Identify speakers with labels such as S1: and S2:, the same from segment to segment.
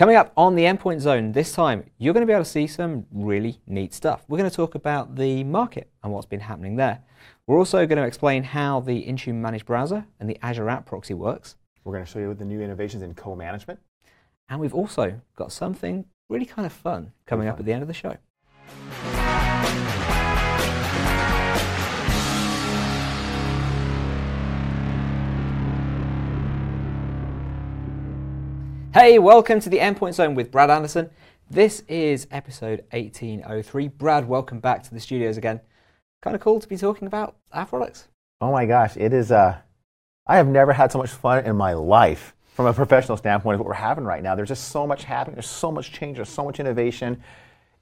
S1: Coming up on the Endpoint Zone this time, you're going to be able to see some really neat stuff. We're going to talk about the market and what's been happening there. We're also going to explain how the Intune Managed Browser and the Azure App Proxy works.
S2: We're going to show you the new innovations in co-management.
S1: And we've also got something really kind of fun coming up at the end of the show. Hey, welcome to the Endpoint Zone with Brad Anderson. This is episode 1803. Brad, welcome back to the studios again. Kind of cool to be talking about our products.
S2: Oh my gosh, it is. Uh, I have never had so much fun in my life from a professional standpoint of what we're having right now. There's just so much happening. There's so much change. There's so much innovation.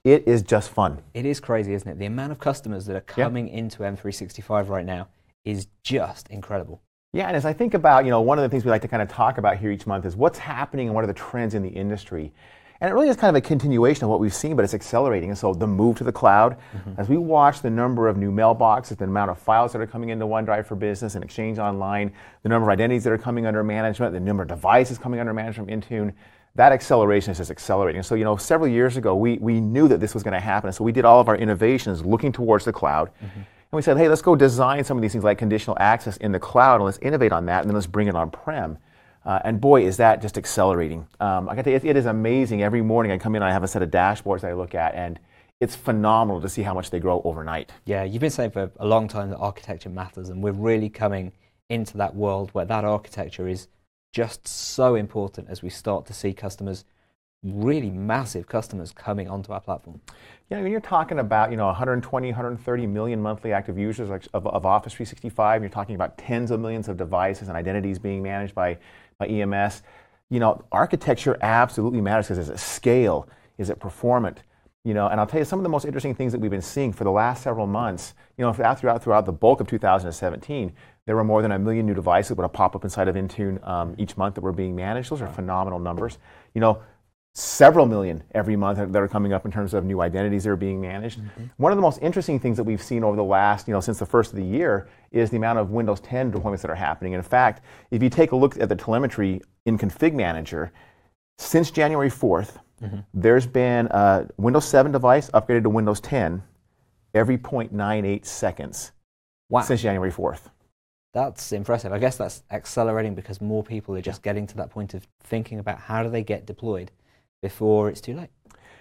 S2: It is just fun.
S1: It is crazy, isn't it? The amount of customers that are coming into M365 right now is just incredible.
S2: Yeah, and as I think about, you know, one of the things we like to kind of talk about here each month is what's happening and what are the trends in the industry. And it really is kind of a continuation of what we've seen, but it's accelerating. And so the move to the cloud, mm-hmm. as we watch the number of new mailboxes, the amount of files that are coming into OneDrive for Business and Exchange Online, the number of identities that are coming under management, the number of devices coming under management from Intune, that acceleration is just accelerating. So, you know, several years ago, we, we knew that this was going to happen. So we did all of our innovations looking towards the cloud. Mm-hmm. And we said, hey, let's go design some of these things like conditional access in the cloud and let's innovate on that and then let's bring it on prem. Uh, and boy, is that just accelerating. Um, I tell you, it, it is amazing. Every morning I come in I have a set of dashboards I look at, and it's phenomenal to see how much they grow overnight.
S1: Yeah, you've been saying for a long time that architecture matters, and we're really coming into that world where that architecture is just so important as we start to see customers really massive customers coming onto our platform.
S2: Yeah, when you're talking about you know 120, 130 million monthly active users of, of Office 365, you're talking about tens of millions of devices and identities being managed by, by EMS. You know, architecture absolutely matters because is it scale? Is it performant? You know, and I'll tell you some of the most interesting things that we've been seeing for the last several months. You know, throughout throughout the bulk of 2017, there were more than a million new devices that would pop up inside of Intune um, each month that were being managed. Those are phenomenal numbers. You know, several million every month that are coming up in terms of new identities that are being managed. Mm-hmm. One of the most interesting things that we've seen over the last, you know, since the first of the year is the amount of Windows 10 deployments that are happening. And In fact, if you take a look at the telemetry in Config Manager, since January 4th, mm-hmm. there's been a Windows 7 device upgraded to Windows 10 every 0.98 seconds wow. since January 4th.
S1: That's impressive. I guess that's accelerating because more people are just getting to that point of thinking about how do they get deployed before it's too late.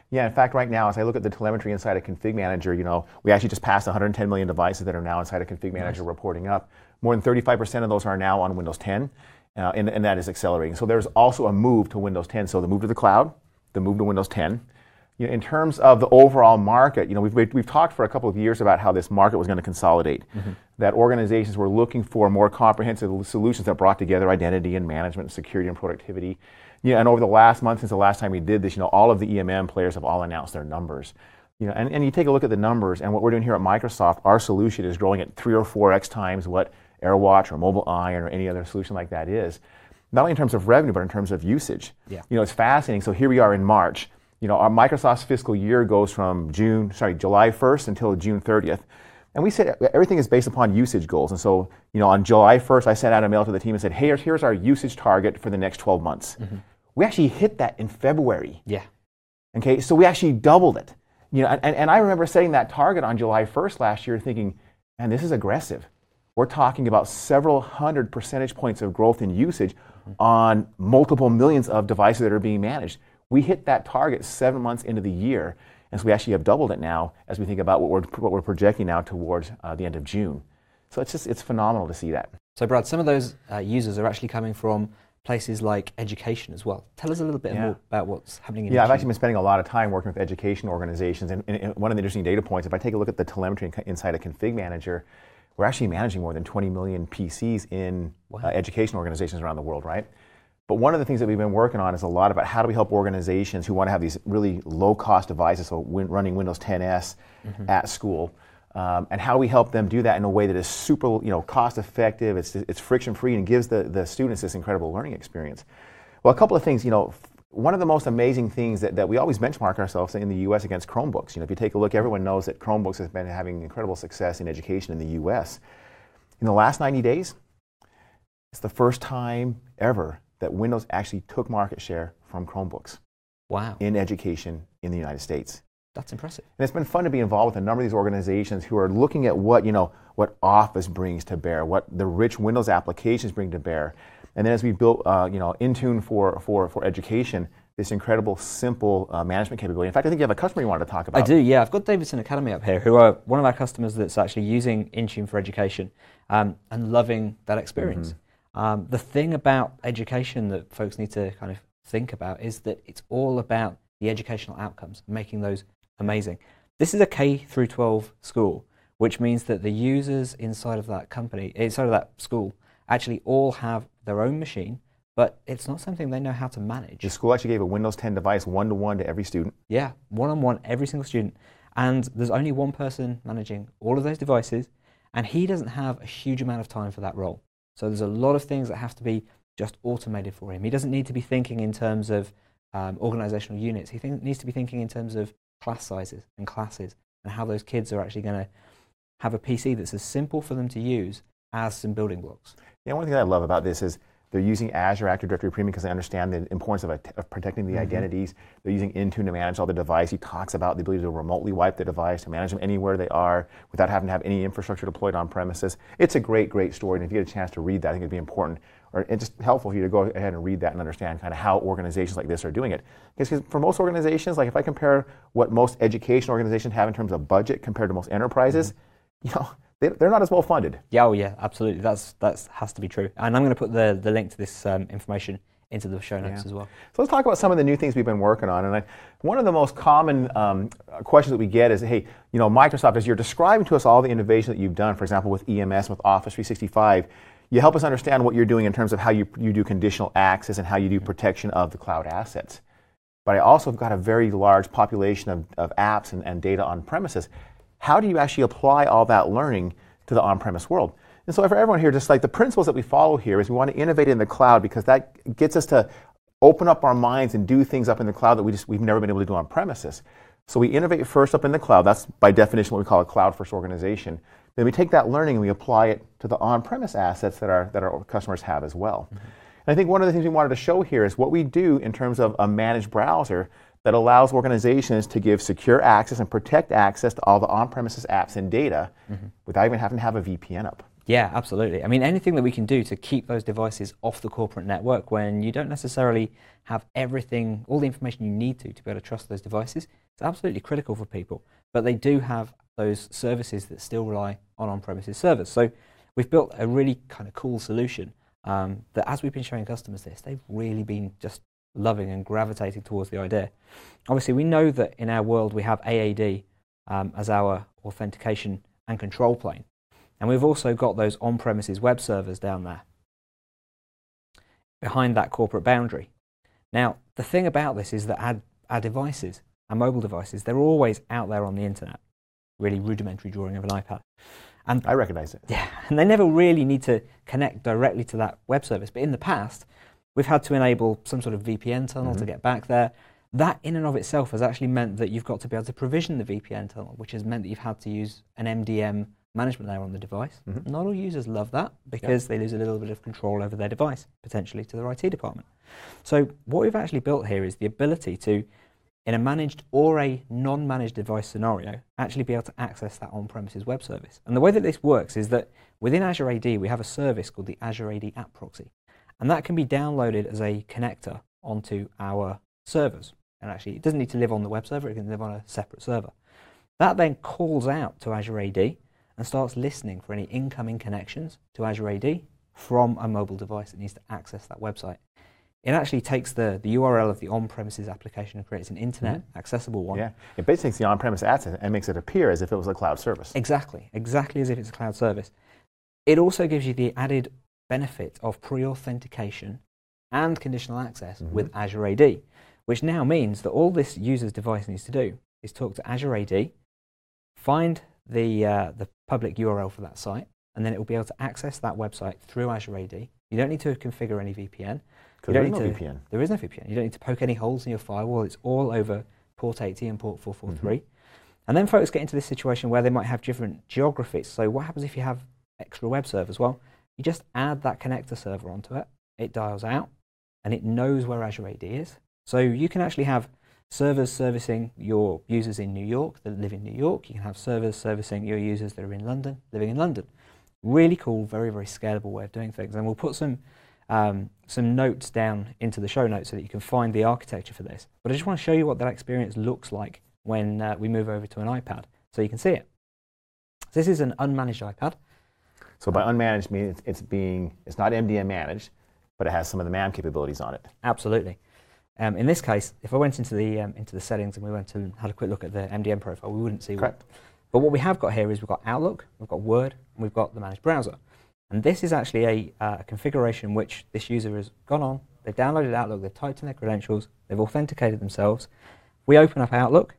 S2: Yeah, in fact, right now, as I look at the telemetry inside of Config Manager, you know, we actually just passed 110 million devices that are now inside of Config Manager nice. reporting up. More than 35% of those are now on Windows 10, uh, and, and that is accelerating. So there's also a move to Windows 10. So the move to the cloud, the move to Windows 10. You know, in terms of the overall market, you know, we've, we've talked for a couple of years about how this market was going to consolidate. Mm-hmm. That organizations were looking for more comprehensive solutions that brought together identity and management, and security and productivity. You know, and over the last month, since the last time we did this, you know, all of the EMM players have all announced their numbers. You know, and, and you take a look at the numbers, and what we're doing here at Microsoft, our solution is growing at three or four x times what AirWatch or MobileIron or any other solution like that is. Not only in terms of revenue, but in terms of usage.
S1: Yeah.
S2: You know, it's fascinating. So here we are in March. You know, our Microsoft's fiscal year goes from June, sorry, July 1st until June 30th. And we said everything is based upon usage goals. And so, you know, on July 1st, I sent out a mail to the team and said, hey, here's our usage target for the next 12 months. Mm-hmm. We actually hit that in February.
S1: Yeah.
S2: Okay, so we actually doubled it. You know, and, and I remember setting that target on July 1st last year thinking, man, this is aggressive. We're talking about several hundred percentage points of growth in usage mm-hmm. on multiple millions of devices that are being managed. We hit that target seven months into the year, and so we actually have doubled it now as we think about what we're, what we're projecting now towards uh, the end of June. So it's just it's phenomenal to see that.
S1: So Brad, some of those uh, users are actually coming from places like education as well. Tell us a little bit yeah. more about what's happening in
S2: Yeah, I've actually been spending a lot of time working with education organizations. And, and, one of the interesting data points, if I take a look at the telemetry inside a config manager, we're actually managing more than 20 million PCs in wow. uh, education organizations around the world, right? But one of the things that we've been working on is a lot about how do we help organizations who want to have these really low cost devices, so win, running Windows 10S mm-hmm. at school, um, and how we help them do that in a way that is super, you know, cost effective, it's, it's friction free, and gives the, the students this incredible learning experience. Well, a couple of things, you know, one of the most amazing things that, that we always benchmark ourselves in the US against Chromebooks. You know, if you take a look, everyone knows that Chromebooks has been having incredible success in education in the US. In the last 90 days, it's the first time ever that Windows actually took market share from Chromebooks.
S1: Wow.
S2: in education in the United States.
S1: That's impressive.
S2: And it's been fun to be involved with a number of these organizations who are looking at what, you know, what Office brings to bear, what the rich Windows applications bring to bear. And then as we built, uh, you know, Intune for, for, for education, this incredible, simple uh, management capability. In fact, I think you have a customer you wanted to talk about.
S1: I do, yeah. I've got Davidson Academy up here, who are one of our customers that's actually using Intune for education um, and loving that experience.
S2: Mm-hmm.
S1: Um, the thing about education that folks need to kind of think about is that it's all about the educational outcomes, making those amazing. This is a K through 12 school, which means that the users inside of that company, inside of that school, actually all have their own machine, but it's not something they know how to manage.
S2: The school actually gave a Windows 10 device one to one to every student.
S1: Yeah, one on one, every single student. And there's only one person managing all of those devices, and he doesn't have a huge amount of time for that role. So there's a lot of things that have to be just automated for him. He doesn't need to be thinking in terms of um, organizational units. He needs to be thinking in terms of class sizes and classes and how those kids are actually going to have a PC that's as simple for them to use as some building blocks.
S2: Yeah, one thing I love about this is they're using Azure Active Directory Premium because they understand the importance of, of protecting the
S1: Mhm.
S2: identities. They're using Intune to manage all the device. He talks about the ability to remotely wipe the device, to manage them anywhere they are without having to have any infrastructure deployed on premises. It's a great, great story. And if you get a chance to read that, I think it'd be important or it's just helpful for you to go ahead and read that and understand kind of how organizations like this are doing it. Because for most organizations, like if I compare what most education organizations have in terms of budget compared to most enterprises, you know, they, they're not as well funded.
S1: Yeah, oh yeah, absolutely. That's that has to be true. And I'm going to put the, the link to this um, information into the show notes
S2: Yeah.
S1: as well.
S2: So let's talk about some of the new things we've been working on. And I, one of the most common um, questions that we get is, hey, you know, Microsoft, as you're describing to us all the innovation that you've done, for example, with EMS, with Office 365, you help us understand what you're doing in terms of how you, you do conditional access and how you do protection of the cloud assets. But I also have got a very large population of, of apps and, and data on premises. How do you actually apply all that learning to the on-premise world? And so for everyone here, just like the principles that we follow here is we want to innovate in the cloud because that gets us to open up our minds and do things up in the cloud that we just we've never been able to do on premises. So we innovate first up in the cloud. That's by definition what we call a cloud first organization. Then we take that learning and we apply it to the on-premise assets that our that our customers have as well. Mm-hmm. And I think one of the things we wanted to show here is what we do in terms of a managed browser that allows organizations to give secure access and protect access to all the on-premises apps and data without even having to have a VPN up.
S1: Yeah, absolutely. I mean, anything that we can do to keep those devices off the corporate network when you don't necessarily have everything, all the information you need to to be able to trust those devices, it's absolutely critical for people. But they do have those services that still rely on on-premises servers. So we've built a really kind of cool solution um, that, as we've been showing customers this, they've really been just loving and gravitating towards the idea. Obviously, we know that in our world we have AAD um, as our authentication and control plane. And we've also got those on premises web servers down there behind that corporate boundary. Now, the thing about this is that our, our devices, our mobile devices, they're always out there on the internet. Really rudimentary drawing of an iPad. And
S2: I recognize it.
S1: yeah, and they never really need to connect directly to that web service. But in the past, we've had to enable some sort of VPN tunnel to
S2: Mhm.
S1: get back there. That, in and of itself, has actually meant that you've got to be able to provision the VPN tunnel, which has meant that you've had to use an MDM management layer on the device.
S2: Mhm.
S1: Not all users love that because they lose a little bit of control over their device, potentially to their IT department. So, what we've actually built here is the ability to, in a managed or a non managed device scenario, actually be able to access that on premises web service. And the way that this works is that within Azure AD, we have a service called the Azure AD App Proxy. And that can be downloaded as a connector onto our servers. And actually, it doesn't need to live on the web server, it can live on a separate server. That then calls out to Azure AD and starts listening for any incoming connections to Azure AD from a mobile device that needs to access that website. It actually takes the, the URL of the on premises application and creates an internet mm-hmm. accessible one.
S2: Yeah. It basically takes the on-premise asset and makes it appear as if it was a cloud service.
S1: Exactly, exactly as if it's a cloud service. It also gives you the added benefit of pre authentication and conditional access
S2: Mhm.
S1: with Azure AD, which now means that all this user's device needs to do is talk to Azure AD, find the, uh, the public URL for that site, and then it will be able to access that website through Azure AD. You don't need to configure any VPN. You don't
S2: no
S1: to-
S2: VPN.
S1: There is no VPN. You don't need to poke any holes in your firewall. It's all over port 80 and port 443. And then folks get into this situation where they might have different geographies. So what happens if you have extra web servers? Well, you just add that connector server onto it. It dials out and it knows where Azure AD is. So you can actually have servers servicing your users in New York that live in New York. You can have servers servicing your users that are in London, living in London. Really cool, very, very scalable way of doing things. And we'll put some, um, some notes down into the show notes so that you can find the architecture for this. But I just want to show you what that experience looks like when uh, we move over to an iPad so you can see it. So this is an unmanaged iPad.
S2: So by unmanaged means it's being, it's not MDM managed, but it has some of the MAM capabilities on it.
S1: Absolutely. Um, in this case, if I went into the um, into the settings and we went and had a quick look at the MDM profile, we wouldn't see.
S2: Correct.
S1: What, but what we have got here is we've got Outlook, we've got Word, and we've got the managed browser. And this is actually a, uh, a configuration which this user has gone on, they've downloaded Outlook, they've typed in their credentials, they've authenticated themselves. We open up Outlook,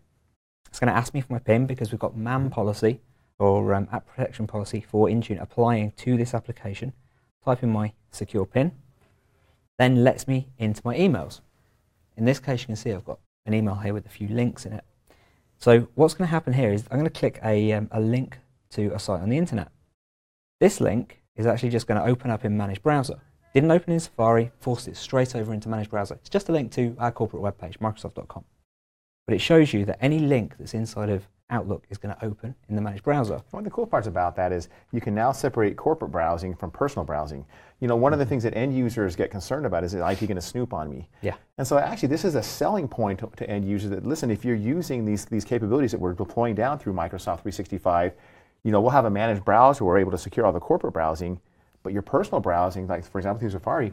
S1: it's going to ask me for my PIN because we've got MAM policy or um, app protection policy for Intune applying to this application. Type in my secure PIN, then lets me into my emails. In this case, you can see I've got an email here with a few links in it. So what's going to happen here is I'm going to click a, um, a link to a site on the internet. This link is actually just going to open up in Managed Browser. Didn't open in Safari, forced it straight over into Managed Browser. It's just a link to our corporate webpage, microsoft.com. But it shows you that any link that's inside of Outlook is going to open in the managed browser.
S2: One of the cool parts about that is you can now separate corporate browsing from personal browsing. You know, one of the mm-hmm. things that end users get concerned about is, is IT going to snoop on me?
S1: Yeah.
S2: And so actually this is a selling point to, to end users that, listen, if you're using these, these capabilities that we're deploying down through Microsoft 365, you know, we'll have a managed browser where we're able to secure all the corporate browsing, but your personal browsing, like for example through Safari,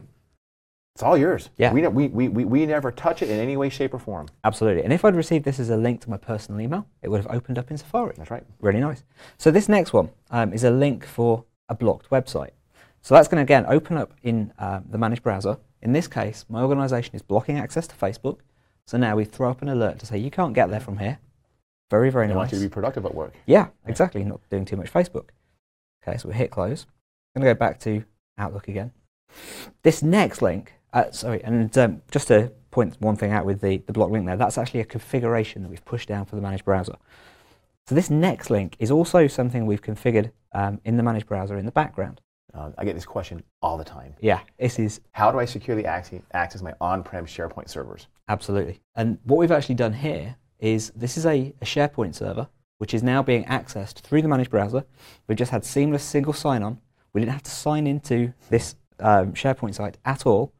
S2: it's all yours.
S1: Yeah.
S2: We, we, we, we, we never touch it in any way, shape, or form.
S1: Absolutely. And if I'd received this as a link to my personal email, it would have opened up in Safari.
S2: That's right.
S1: Really nice. So this next one um, is a link for a blocked website. So that's going to, again, open up in uh, the managed browser. In this case, my organization is blocking access to Facebook. So now we throw up an alert to say, you can't get there from here. Very, very
S2: they
S1: nice.
S2: want you to be productive at work.
S1: Yeah, exactly. Not doing too much Facebook. Okay, so we hit close. I'm going to go back to Outlook again. This next link uh, sorry, and um, just to point one thing out with the, the block link there, that's actually a configuration that we've pushed down for the managed browser. So this next link is also something we've configured um, in the managed browser in the background.
S2: Uh, I get this question all the time.
S1: Yeah, this is.
S2: How do I securely access, access my on-prem SharePoint servers?
S1: Absolutely. And what we've actually done here is this is a, a SharePoint server which is now being accessed through the managed browser. We've just had seamless single sign-on. We didn't have to sign into this um, SharePoint site at all.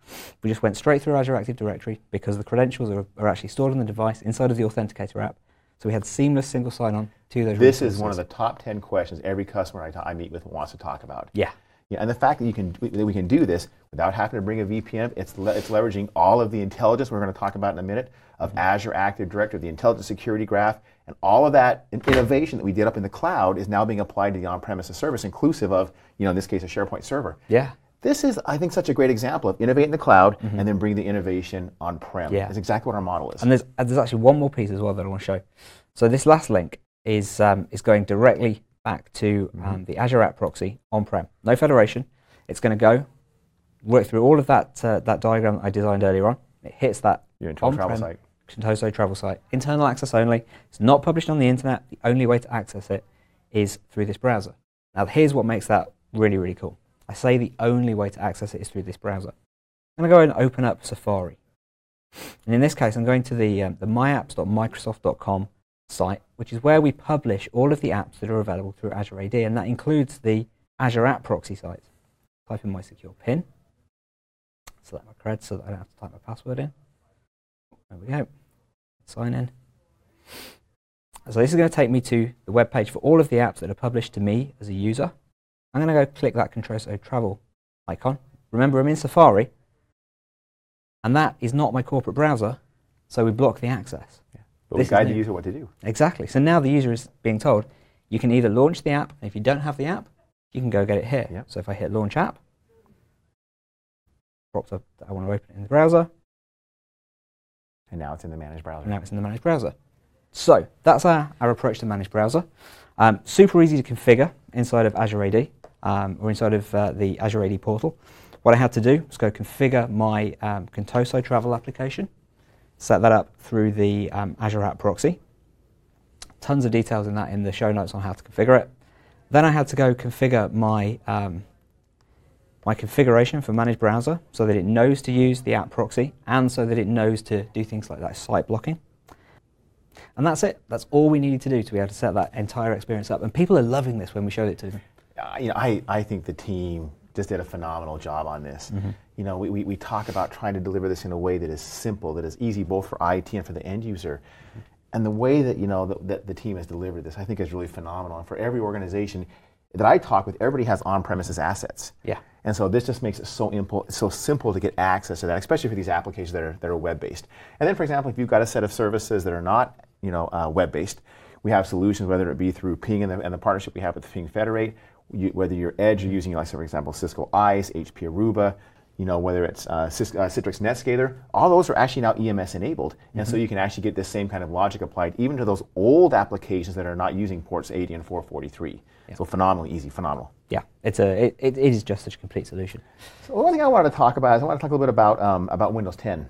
S1: We just went straight through Azure Active Directory because the credentials are, are, actually stored on the device inside of the Authenticator app. So we had seamless single sign-on to those.
S2: This resources. is one of the top 10 questions every customer I, meet with wants to talk about.
S1: Yeah.
S2: Yeah, and the fact that you can that we can do this without having to bring a VPN, it's le- it's leveraging all of the intelligence we're going to talk about in a minute of mm-hmm. Azure Active Directory, the intelligent security graph, and all of that innovation that we did up in the cloud is now being applied to the on-premises service, inclusive of you know in this case a SharePoint server.
S1: Yeah.
S2: This is, I think, such a great example of innovate in the cloud mm-hmm. and then bring the innovation on prem.
S1: Yeah.
S2: That's exactly what our model is.
S1: And there's, there's actually one more piece as well that I want to show. So this last link is, um, is going directly back to um, mm-hmm. the Azure App Proxy on-prem. No federation. It's going to go, work through all of that, uh, that diagram I designed earlier on. It hits that
S2: Your internal travel site.
S1: Contoso travel site. Internal access only. It's not published on the internet. The only way to access it is through this browser. Now here's what makes that really, really cool. I say the only way to access it is through this browser. I'm going to go and open up Safari. And in this case, I'm going to the, um, the myapps.microsoft.com site, which is where we publish all of the apps that are available through Azure AD, and that includes the Azure App Proxy site. Type in my secure PIN, select my cred so that I don't have to type my password in. There we go. Sign in. So this is going to take me to the web page for all of the apps that are published to me as a user. I'm going to go click that Contoso Travel icon. Remember, I'm in Safari, and that is not my corporate browser, so we block the access.
S2: Yeah. But this we guide the user what to do.
S1: Exactly. So now the user is being told, you can either launch the app, and if you don't have the app, you can go get it here.
S2: Yep.
S1: So if I hit Launch App, pops up I want to open it in the browser.
S2: And now it's in the Managed Browser.
S1: Now it's in the Managed Browser. So that's our, our approach to Managed Browser. Um, super easy to configure inside of Azure AD um, or inside of uh, the Azure AD portal. What I had to do was go configure my um, Contoso travel application, set that up through the um, Azure App Proxy. Tons of details in that in the show notes on how to configure it. Then I had to go configure my um, my configuration for managed browser so that it knows to use the app proxy and so that it knows to do things like that site blocking. And that's it. That's all we needed to do to be able to set that entire experience up. And people are loving this when we showed it to them.
S2: You know, I, I think the team just did a phenomenal job on this. Mm-hmm. You know, we, we, we, talk about trying to deliver this in a way that is simple, that is easy both for IT and for the end user. Mm-hmm. And the way that, you know, that the team has delivered this, I think is really phenomenal. And for every organization that I talk with, everybody has on-premises assets.
S1: Yeah.
S2: And so this just makes it so, impo- so simple to get access to that, especially for these applications that are, that are web-based. And then, for example, if you've got a set of services that are not you know, uh, web-based, we have solutions, whether it be through Ping and the, and the partnership we have with the Ping Federate, you, whether you're Edge, you're using, like, for example, Cisco ISE, HP Aruba, you know, whether it's uh, Cisco, uh, Citrix NetScaler, all those are actually now EMS enabled. Mm-hmm. And so mm-hmm. you can actually get this same kind of logic applied even to those old applications that are not using ports 80 and 443. Yeah. So phenomenally easy, phenomenal.
S1: Yeah, it's a, it, it is just such a complete solution.
S2: So one thing I wanted to talk about is I want to talk a little bit about, um, about Windows 10.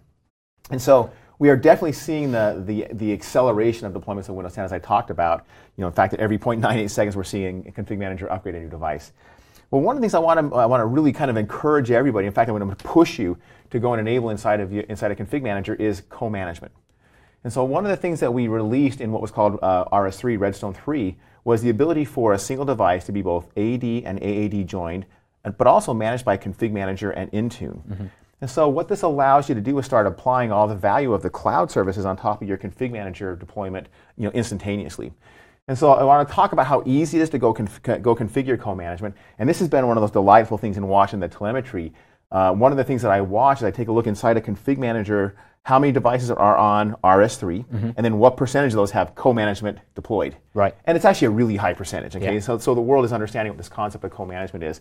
S2: And so we are definitely seeing the, the, the acceleration of deployments of Windows 10 as I talked about. You know, in fact, at every 0.98 seconds we're seeing a config manager upgrade a new device. Well, one of the things I want to I want to really kind of encourage everybody. In fact, I'm going to push you to go and enable inside of you, inside a config manager is co-management. And so one of the things that we released in what was called uh, RS3 Redstone 3 was the ability for a single device to be both AD and AAD joined, but also managed by config manager and Intune. Mm-hmm. And so what this allows you to do is start applying all the value of the cloud services on top of your config manager deployment you know, instantaneously. And so I want to talk about how easy it is to go, conf- go configure co-management. And this has been one of those delightful things in watching the telemetry. Uh, one of the things that I watch is I take a look inside a config manager, how many devices are on RS3, mm-hmm. and then what percentage of those have co-management deployed.
S1: Right.
S2: And it's actually a really high percentage. Okay. Yeah. So, so the world is understanding what this concept of co-management is.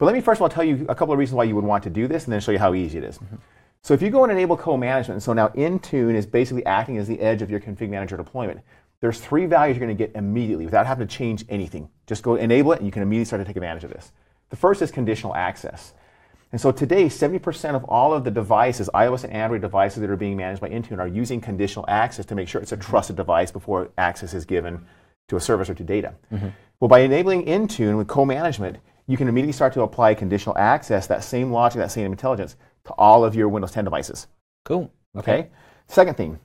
S2: But let me first of all tell you a couple of reasons why you would want to do this, and then show you how easy it is. Mm-hmm. So if you go and enable co-management, so now Intune is basically acting as the edge of your config manager deployment. There's three values you're going to get immediately without having to change anything. Just go enable it, and you can immediately start to take advantage of this. The first is conditional access. And so today, 70% of all of the devices, iOS and Android devices that are being managed by Intune, are using conditional access to make sure it's a trusted device before access is given to a service or to data. Mm-hmm. Well, by enabling Intune with co-management, you can immediately start to apply conditional access, that same logic, that same intelligence, to all of your Windows 10 devices.
S1: Cool.
S2: Okay. okay? Second thing,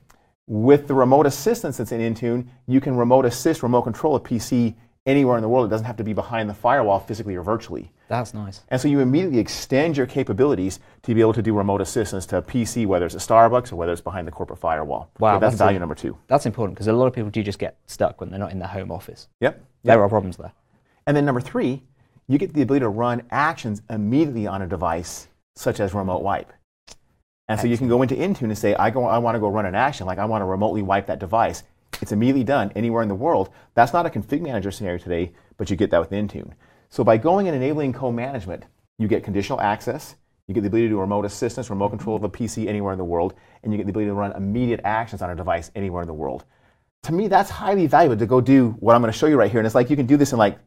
S2: with the remote assistance that's in Intune, you can remote assist, remote control a PC anywhere in the world. It doesn't have to be behind the firewall physically or virtually.
S1: That's nice.
S2: And so you immediately extend your capabilities to be able to do remote assistance to a PC, whether it's a Starbucks or whether it's behind the corporate firewall.
S1: Wow.
S2: So that's, value number two.
S1: That's important because a lot of people do just get stuck when they're not in their home office.
S2: Yep.
S1: There are problems there.
S2: And then number three, you get the ability to run actions immediately on a device, such as remote wipe. And so you can go into Intune and say, I, go, I want to go run an action, like I want to remotely wipe that device. It's immediately done anywhere in the world. That's not a config manager scenario today, but you get that with Intune. So by going and enabling co-management, you get conditional access, you get the ability to do remote assistance, remote control of a PC anywhere in the world, and you get the ability to run immediate actions on a device anywhere in the world. To me, that's highly valuable to go do what I'm going to show you right here. And it's like you can do this in like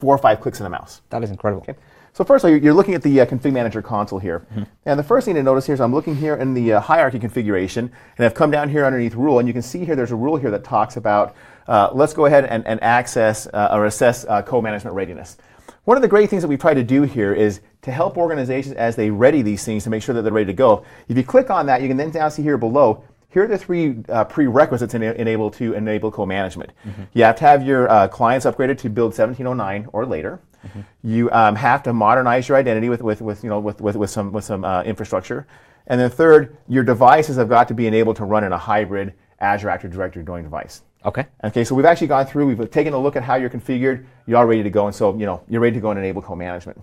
S2: four or five clicks in a mouse.
S1: That is incredible.
S2: Okay. So first you're looking at the uh, config manager console here. Mm-hmm. And the first thing to notice here is I'm looking here in the uh, hierarchy configuration, and I've come down here underneath rule, and you can see here there's a rule here that talks about uh, let's go ahead and, and access uh, or assess uh, co-management readiness. One of the great things that we try to do here is to help organizations as they ready these things to make sure that they're ready to go. If you click on that, you can then down see here below, here are the three uh, prerequisites in, enable to enable co-management. Mm-hmm. You have to have your uh, clients upgraded to build 1709 or later. Mm-hmm. You um, have to modernize your identity with, with, with, you know, with, with, with some, with some uh, infrastructure. And then third, your devices have got to be enabled to run in a hybrid Azure Active Directory joined device.
S1: Okay.
S2: Okay, so we've actually gone through, we've taken a look at how you're configured, you're all ready to go, and so you know, you're ready to go and enable co-management.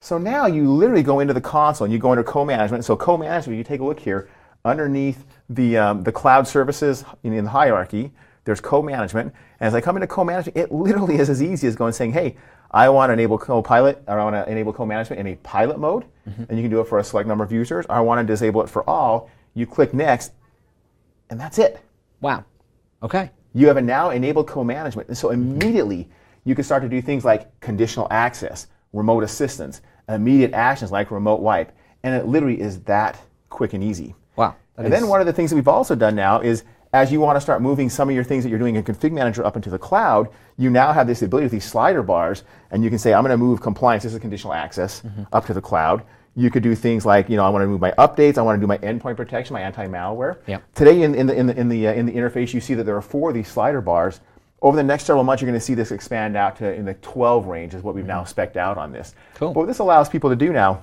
S2: So now you literally go into the console and you go under co-management. So co-management, you take a look here, underneath the, um, the cloud services in, in the hierarchy, there's co-management. And as I come into co-management, it literally is as easy as going saying, hey, I want to enable co-pilot, or I want to enable co-management in a pilot mode, mm-hmm. and you can do it for a select number of users. Or I want to disable it for all. You click next, and that's it.
S1: Wow. Okay.
S2: You have now enabled co-management, and so immediately you can start to do things like conditional access, remote assistance, immediate actions like remote wipe, and it literally is that quick and easy.
S1: Wow.
S2: and then one of the things that we've also done now is as you want to start moving some of your things that you're doing in Config Manager up into the cloud, you now have this ability with these slider bars, and you can say, I'm going to move compliance, this is conditional access, mm-hmm. up to the cloud. You could do things like, you know, I want to move my updates, I want to do my endpoint protection, my anti-malware.
S1: Yep.
S2: Today in, in, the, in, the, in, the, uh, in the interface, you see that there are four of these slider bars. Over the next several months, you're going to see this expand out to in the 12 range is what we've mm-hmm. now specced out on this.
S1: Cool.
S2: But what this allows people to do now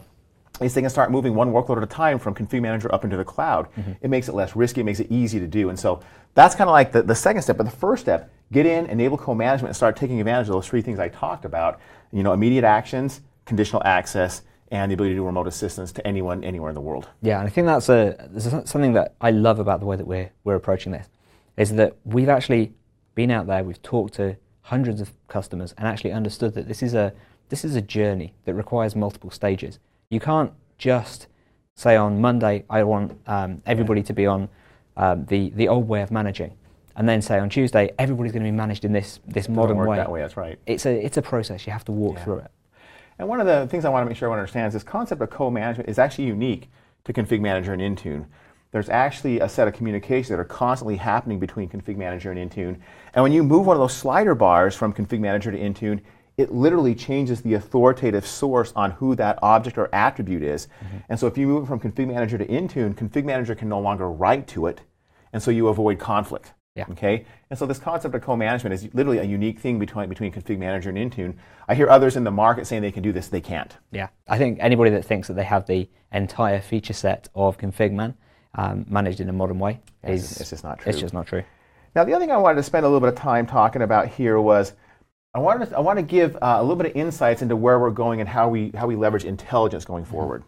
S2: is they can start moving one workload at a time from Config Manager up into the cloud. Mm-hmm. It makes it less risky, it makes it easy to do. And so that's kind of like the, the second step. But the first step, get in, enable co-management, and start taking advantage of those three things I talked about. You know, immediate actions, conditional access, and the ability to do remote assistance to anyone, anywhere in the world.
S1: Yeah, and I think that's a, something that I love about the way that we're, we're approaching this, is that we've actually been out there, we've talked to hundreds of customers and actually understood that this is a, this is a journey that requires multiple stages. You can't just say on Monday, I want um, everybody to be on um, the, the old way of managing. And then say on Tuesday, everybody's going to be managed in this, this modern
S2: way.
S1: That
S2: way. That's right.
S1: It's a, it's a process. You have to walk yeah. through it.
S2: And one of the things I want to make sure everyone understands is this concept of co-management is actually unique to Config Manager and Intune. There's actually a set of communications that are constantly happening between Config Manager and Intune. And when you move one of those slider bars from Config Manager to Intune, it literally changes the authoritative source on who that object or attribute is. Mm-hmm. And so if you move it from Config Manager to Intune, Config Manager can no longer write to it, and so you avoid conflict.
S1: Yeah.
S2: Okay. And so this concept of co-management is literally a unique thing between between Config Manager and Intune. I hear others in the market saying they can do this. They can't.
S1: Yeah. I think anybody that thinks that they have the entire feature set of ConfigMan um, managed in a modern way is
S2: it's just not true.
S1: It's just not true.
S2: Now the other thing I wanted to spend a little bit of time talking about here was I want to, I want to give uh, a little bit of insights into where we're going and how we, how we leverage intelligence going mm-hmm. forward.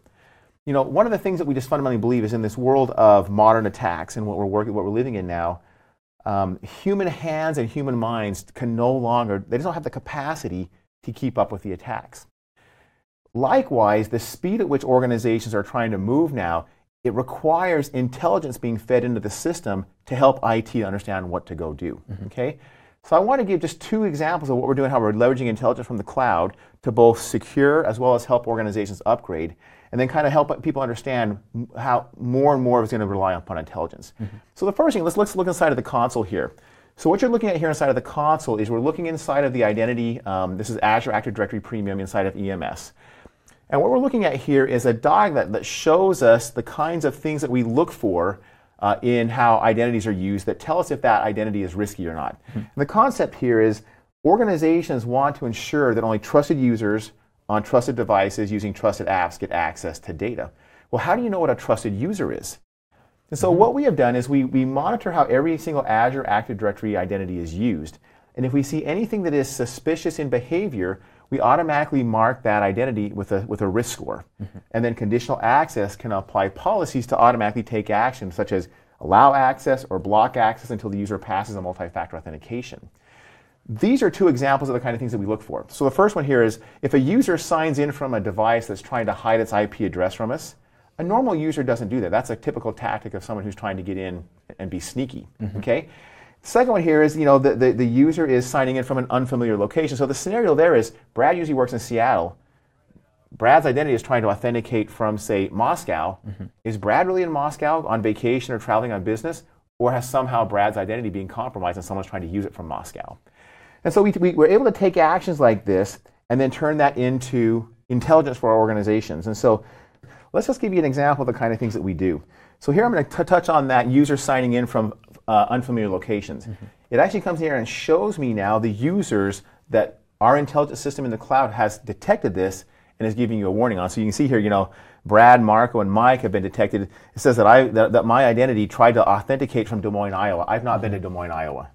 S2: You know, one of the things that we just fundamentally believe is in this world of modern attacks and what we're working, what we're living in now, um, human hands and human minds can no longer, they just don't have the capacity to keep up with the attacks. Likewise, the speed at which organizations are trying to move now, it requires intelligence being fed into the system to help IT understand what to go do. Mm-hmm. Okay? So I want to give just two examples of what we're doing, how we're leveraging intelligence from the cloud to both secure as well as help organizations upgrade, and then kind of help people understand how more and more is going to rely upon intelligence. Mm-hmm. So the first thing, let's, let's look inside of the console here. So what you're looking at here inside of the console is we're looking inside of the identity. Um, this is Azure Active Directory Premium inside of EMS. And what we're looking at here is a diagram that shows us the kinds of things that we look for uh, in how identities are used that tell us if that identity is risky or not. Mm-hmm. the concept here is organizations want to ensure that only trusted users on trusted devices using trusted apps get access to data. Well, how do you know what a trusted user is? And so mm-hmm. what we have done is we, we monitor how every single Azure Active Directory identity is used. And if we see anything that is suspicious in behavior, we automatically mark that identity with a, with a risk score. Mm-hmm. And then conditional access can apply policies to automatically take action, such as allow access or block access until the user passes a multi-factor authentication. These are two examples of the kind of things that we look for. So the first one here is if a user signs in from a device that's trying to hide its IP address from us, a normal user doesn't do that. That's a typical tactic of someone who's trying to get in and be sneaky. Mm-hmm. Okay? Second one here is, you know, the, the, the, user is signing in from an unfamiliar location. So the scenario there is Brad usually works in Seattle. Brad's identity is trying to authenticate from, say, Moscow. Mm-hmm. Is Brad really in Moscow on vacation or traveling on business? Or has somehow Brad's identity being compromised and someone's trying to use it from Moscow? And so we, we were able to take actions like this and then turn that into intelligence for our organizations. And so let's just give you an example of the kind of things that we do. So here I'm going to touch on that user signing in from uh, unfamiliar locations. Mm-hmm. It actually comes here and shows me now the users that our intelligence system in the cloud has detected this and is giving you a warning on. So you can see here, you know, Brad, Marco, and Mike have been detected. It says that I that, that my identity tried to authenticate from Des Moines, Iowa. I've not been to Des Moines, Iowa.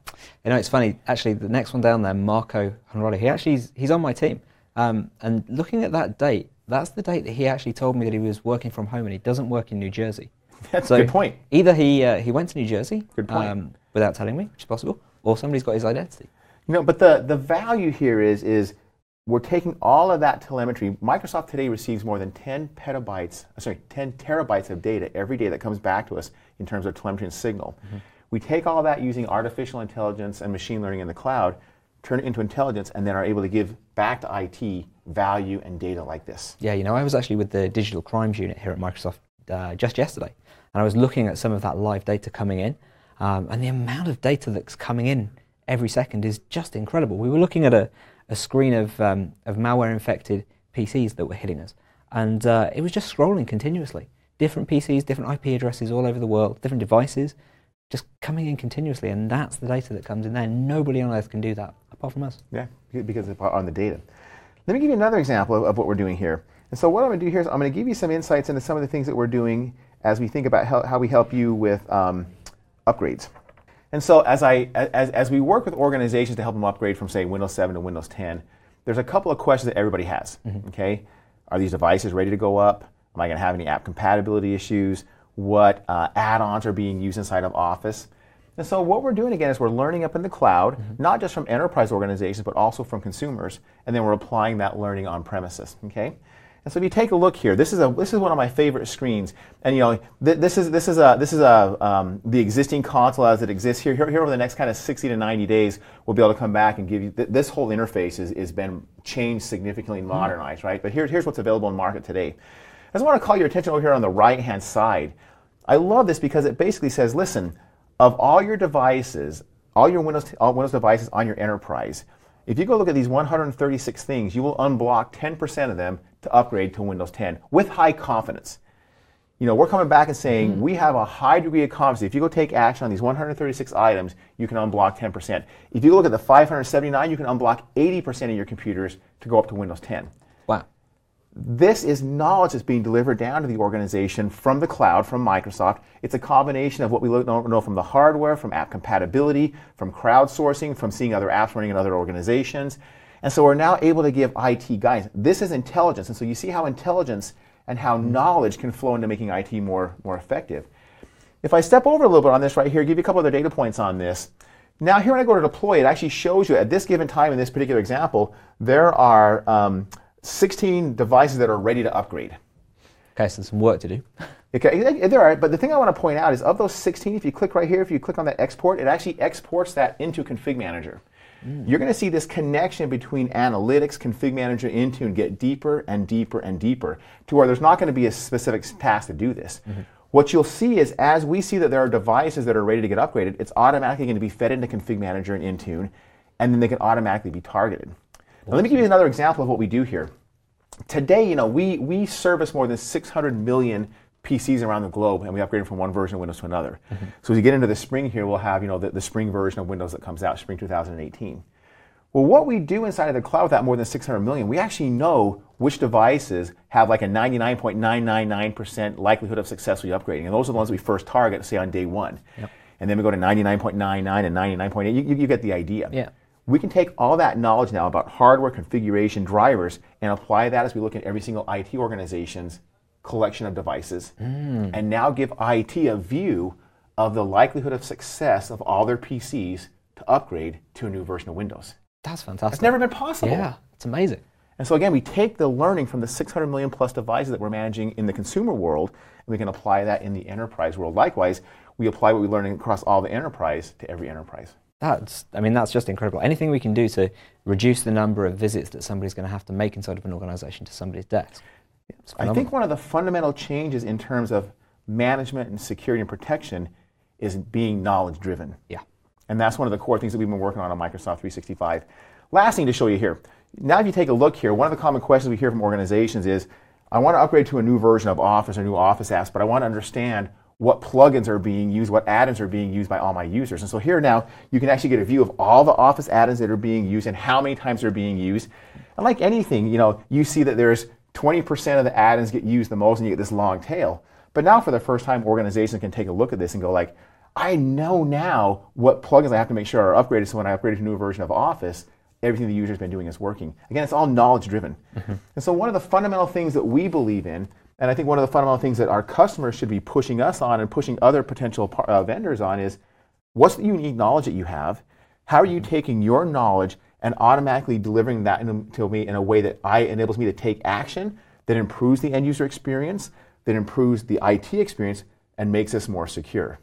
S1: You know, it's funny. Actually, the next one down there, Marco Honrado, he actually he's on my team. Um, and looking at that date, that's the date that he actually told me that he was working from home, and he doesn't work in New Jersey.
S2: That's so a good point.
S1: Either he uh, he went to New Jersey good
S2: um,
S1: without telling me, which is possible, or somebody's got his identity.
S2: You know, but the, the value here is is we're taking all of that telemetry. Microsoft today receives more than 10 petabytes, uh, sorry, 10 terabytes of data every day that comes back to us in terms of telemetry and signal. Mm-hmm. We take all that using artificial intelligence and machine learning in the cloud, turn it into intelligence, and then are able to give back to IT value and data like this.
S1: Yeah, you know, I was actually with the digital crimes unit here at Microsoft uh, just yesterday, and I was looking at some of that live data coming in. Um, and the amount of data that's coming in every second is just incredible. We were looking at a, a screen of, um, of malware infected PCs that were hitting us, and uh, it was just scrolling continuously. Different PCs, different IP addresses all over the world, different devices, just coming in continuously, and that's the data that comes in there. Nobody on earth can do that apart from us.
S2: Yeah, because on the data. Let me give you another example of, of what we're doing here. And so what I'm going to do here is I'm going to give you some insights into some of the things that we're doing as we think about how, how we help you with um, upgrades. And so as, I, as, as we work with organizations to help them upgrade from, say, Windows 7 to Windows 10, there's a couple of questions that everybody has. Mm-hmm. Okay, Are these devices ready to go up? Am I going to have any app compatibility issues? What uh, add-ons are being used inside of Office? And so what we're doing again is we're learning up in the cloud, mm-hmm. not just from enterprise organizations, but also from consumers, and then we're applying that learning on premises. Okay? And so if you take a look here, this is a this is one of my favorite screens, and you know th- this is this is a this is a um, the existing console as it exists here. here. Here over the next kind of 60 to 90 days, we'll be able to come back and give you th- this whole interface is is been changed significantly and mm-hmm. modernized, right? But here, here's what's available in market today. I just want to call your attention over here on the right hand side. I love this because it basically says, listen, of all your devices, all your Windows all Windows devices on your enterprise if you go look at these 136 things, you will unblock 10% of them to upgrade to Windows 10 with high confidence. You know, we're coming back and saying mm-hmm. we have a high degree of confidence. If you go take action on these 136 items, you can unblock 10%. If you look at the 579, you can unblock 80% of your computers to go up to Windows 10. This is knowledge that's being delivered down to the organization from the cloud, from Microsoft. It's a combination of what we know from the hardware, from app compatibility, from crowdsourcing, from seeing other apps running in other organizations. And so we're now able to give IT guidance. This is intelligence. And so you see how intelligence and how knowledge can flow into making IT more, more effective. If I step over a little bit on this right here, give you a couple other data points on this. Now here when I go to deploy, it actually shows you at this given time in this particular example, there are um, 16 devices that are ready to upgrade.
S1: Okay, so some work to do.
S2: Okay, there are, but the thing I want to point out is of those 16, if you click right here, if you click on that export, it actually exports that into Config Manager. Mm. You're going to see this connection between analytics, Config Manager, Intune get deeper and deeper and deeper to where there's not going to be a specific task to do this. Mm-hmm. What you'll see is as we see that there are devices that are ready to get upgraded, it's automatically going to be fed into Config Manager and Intune, and then they can automatically be targeted. Now, let me give you another example of what we do here. Today, you know, we, we service more than 600 million PCs around the globe, and we upgrade from one version of Windows to another. Mm-hmm. So as you get into the spring here, we'll have, you know, the, the spring version of Windows that comes out, spring 2018. Well, what we do inside of the cloud with that more than 600 million, we actually know which devices have like a 99.999% likelihood of successfully upgrading. And those are the ones we first target, say on day one. Yep. And then we go to 99.99 and 99.8. You, you, you get the idea.
S1: Yeah.
S2: We can take all that knowledge now about hardware, configuration, drivers, and apply that as we look at every single IT organization's collection of devices, mm. and now give IT a view of the likelihood of success of all their PCs to upgrade to a new version of Windows.
S1: That's fantastic.
S2: It's never been possible.
S1: Yeah, it's amazing.
S2: And so again, we take the learning from the 600 million plus devices that we're managing in the consumer world, and we can apply that in the enterprise world. Likewise, we apply what we learn across all the enterprise to every enterprise.
S1: That's, I mean, that's just incredible. Anything we can do to reduce the number of visits that somebody's going to have to make inside of an organization to somebody's desk.
S2: I think one of the fundamental changes in terms of management and security and protection is being knowledge driven.
S1: Yeah.
S2: And that's one of the core things that we've been working on on Microsoft 365. Last thing to show you here. Now, if you take a look here, one of the common questions we hear from organizations is I want to upgrade to a new version of Office or new Office apps, but I want to understand what plugins are being used, what add-ins are being used by all my users. And so here now, you can actually get a view of all the Office add-ins that are being used and how many times they're being used. And like anything, you know, you see that there's 20% of the add-ins get used the most and you get this long tail. But now for the first time, organizations can take a look at this and go like, I know now what plugins I have to make sure are upgraded so when I upgrade to a new version of Office, everything the user's been doing is working. Again, it's all knowledge driven. Mm-hmm. And so one of the fundamental things that we believe in and I think one of the fundamental things that our customers should be pushing us on and pushing other potential par- uh, vendors on is what's the unique knowledge that you have? How are you taking your knowledge and automatically delivering that in, to me in a way that I enables me to take action that improves the end user experience, that improves the IT experience, and makes us more secure?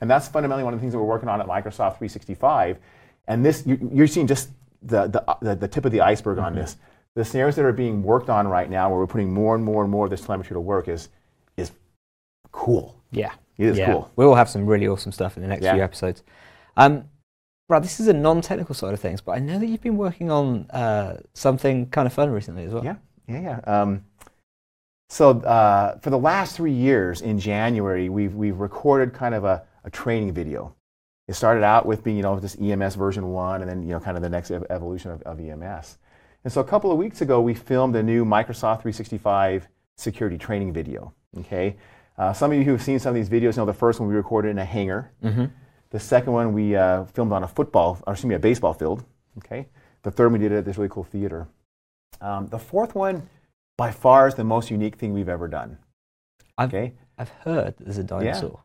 S2: And that's fundamentally one of the things that we're working on at Microsoft 365. And this, you, are seeing just the, the, the, the, tip of the iceberg on mm-hmm. this the scenarios that are being worked on right now, where we're putting more and more and more of this telemetry to work, is is cool.
S1: Yeah.
S2: It is
S1: yeah.
S2: cool.
S1: We will have some really awesome stuff in the next
S2: Yeah.
S1: few episodes. Um, Brad, this is a non-technical side of things, but I know that you've been working on uh, something kind of fun recently as well.
S2: Yeah, yeah, yeah. Um, so uh, for the last three years in January, we've, we've recorded kind of a, a training video. It started out with being, you know, this EMS version one, and then, you know, kind of the next ev- evolution of, of EMS. And so a couple of weeks ago, we filmed a new Microsoft 365 security training video. Okay, uh, some of you who have seen some of these videos know the first one we recorded in a hangar.
S1: hmm
S2: The second one we uh, filmed on a football, or excuse me, a baseball field. Okay. The third one we did at this really cool theater. Um, the fourth one, by far, is the most unique thing we've ever done.
S1: I've,
S2: Okay.
S1: I've heard there's a dinosaur.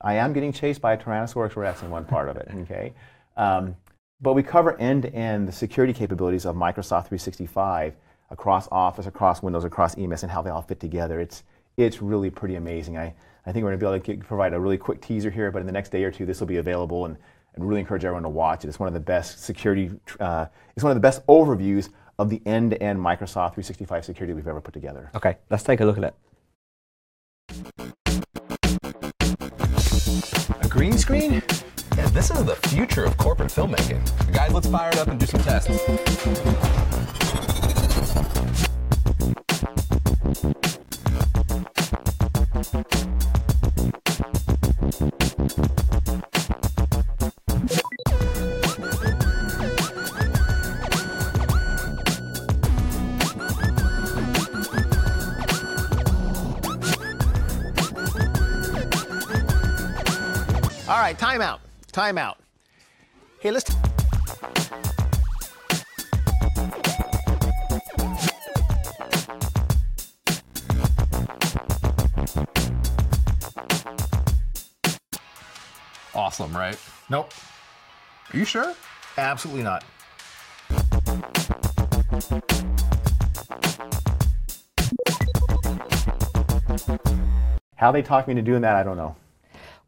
S2: I am getting chased by a Tyrannosaurus Rex in one part of it. Okay. Um, but we cover end-to-end the security capabilities of Microsoft 365 across Office, across Windows, across EMS, and how they all fit together. It's it's really pretty amazing. I, I think we're going to be able to get, provide a really quick teaser here, but in the next day or two, this will be available, and and really encourage everyone to watch it. It's one of the best security. Uh, it's one of the best overviews of the end-to-end Microsoft 365 security we've ever put together.
S1: Okay, let's take a look at it.
S3: A green screen? This is the future of corporate filmmaking. Guys, let's fire it up and do some tests.
S4: All right, timeout. Timeout. Hey, let's.
S3: Awesome, right?
S4: Nope,
S3: Are you sure?
S4: absolutely not.
S2: How they talk me into doing that, I don't know.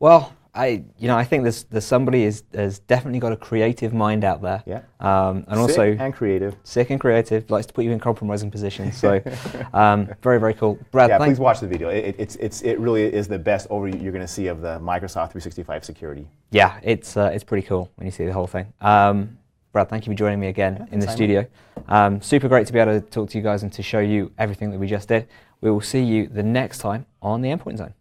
S1: Well, I you know I think there's there's somebody is has definitely got a creative mind out there.
S2: Yeah.
S1: Um, and
S2: Sick
S1: also
S2: and creative.
S1: sick and creative, likes to put you in compromising positions. So um, very very cool. Brad,
S2: Yeah, please watch the video. It, it, it's, it's, it really is the best overview you're going to see of the Microsoft 365 security.
S1: yeah, it's uh, it's pretty cool when you see the whole thing. Um, Brad, thank you for joining me again in the studio. Um, super great to be able to talk to you guys and to show you everything that we just did. We will see you the next time on the Endpoint Zone.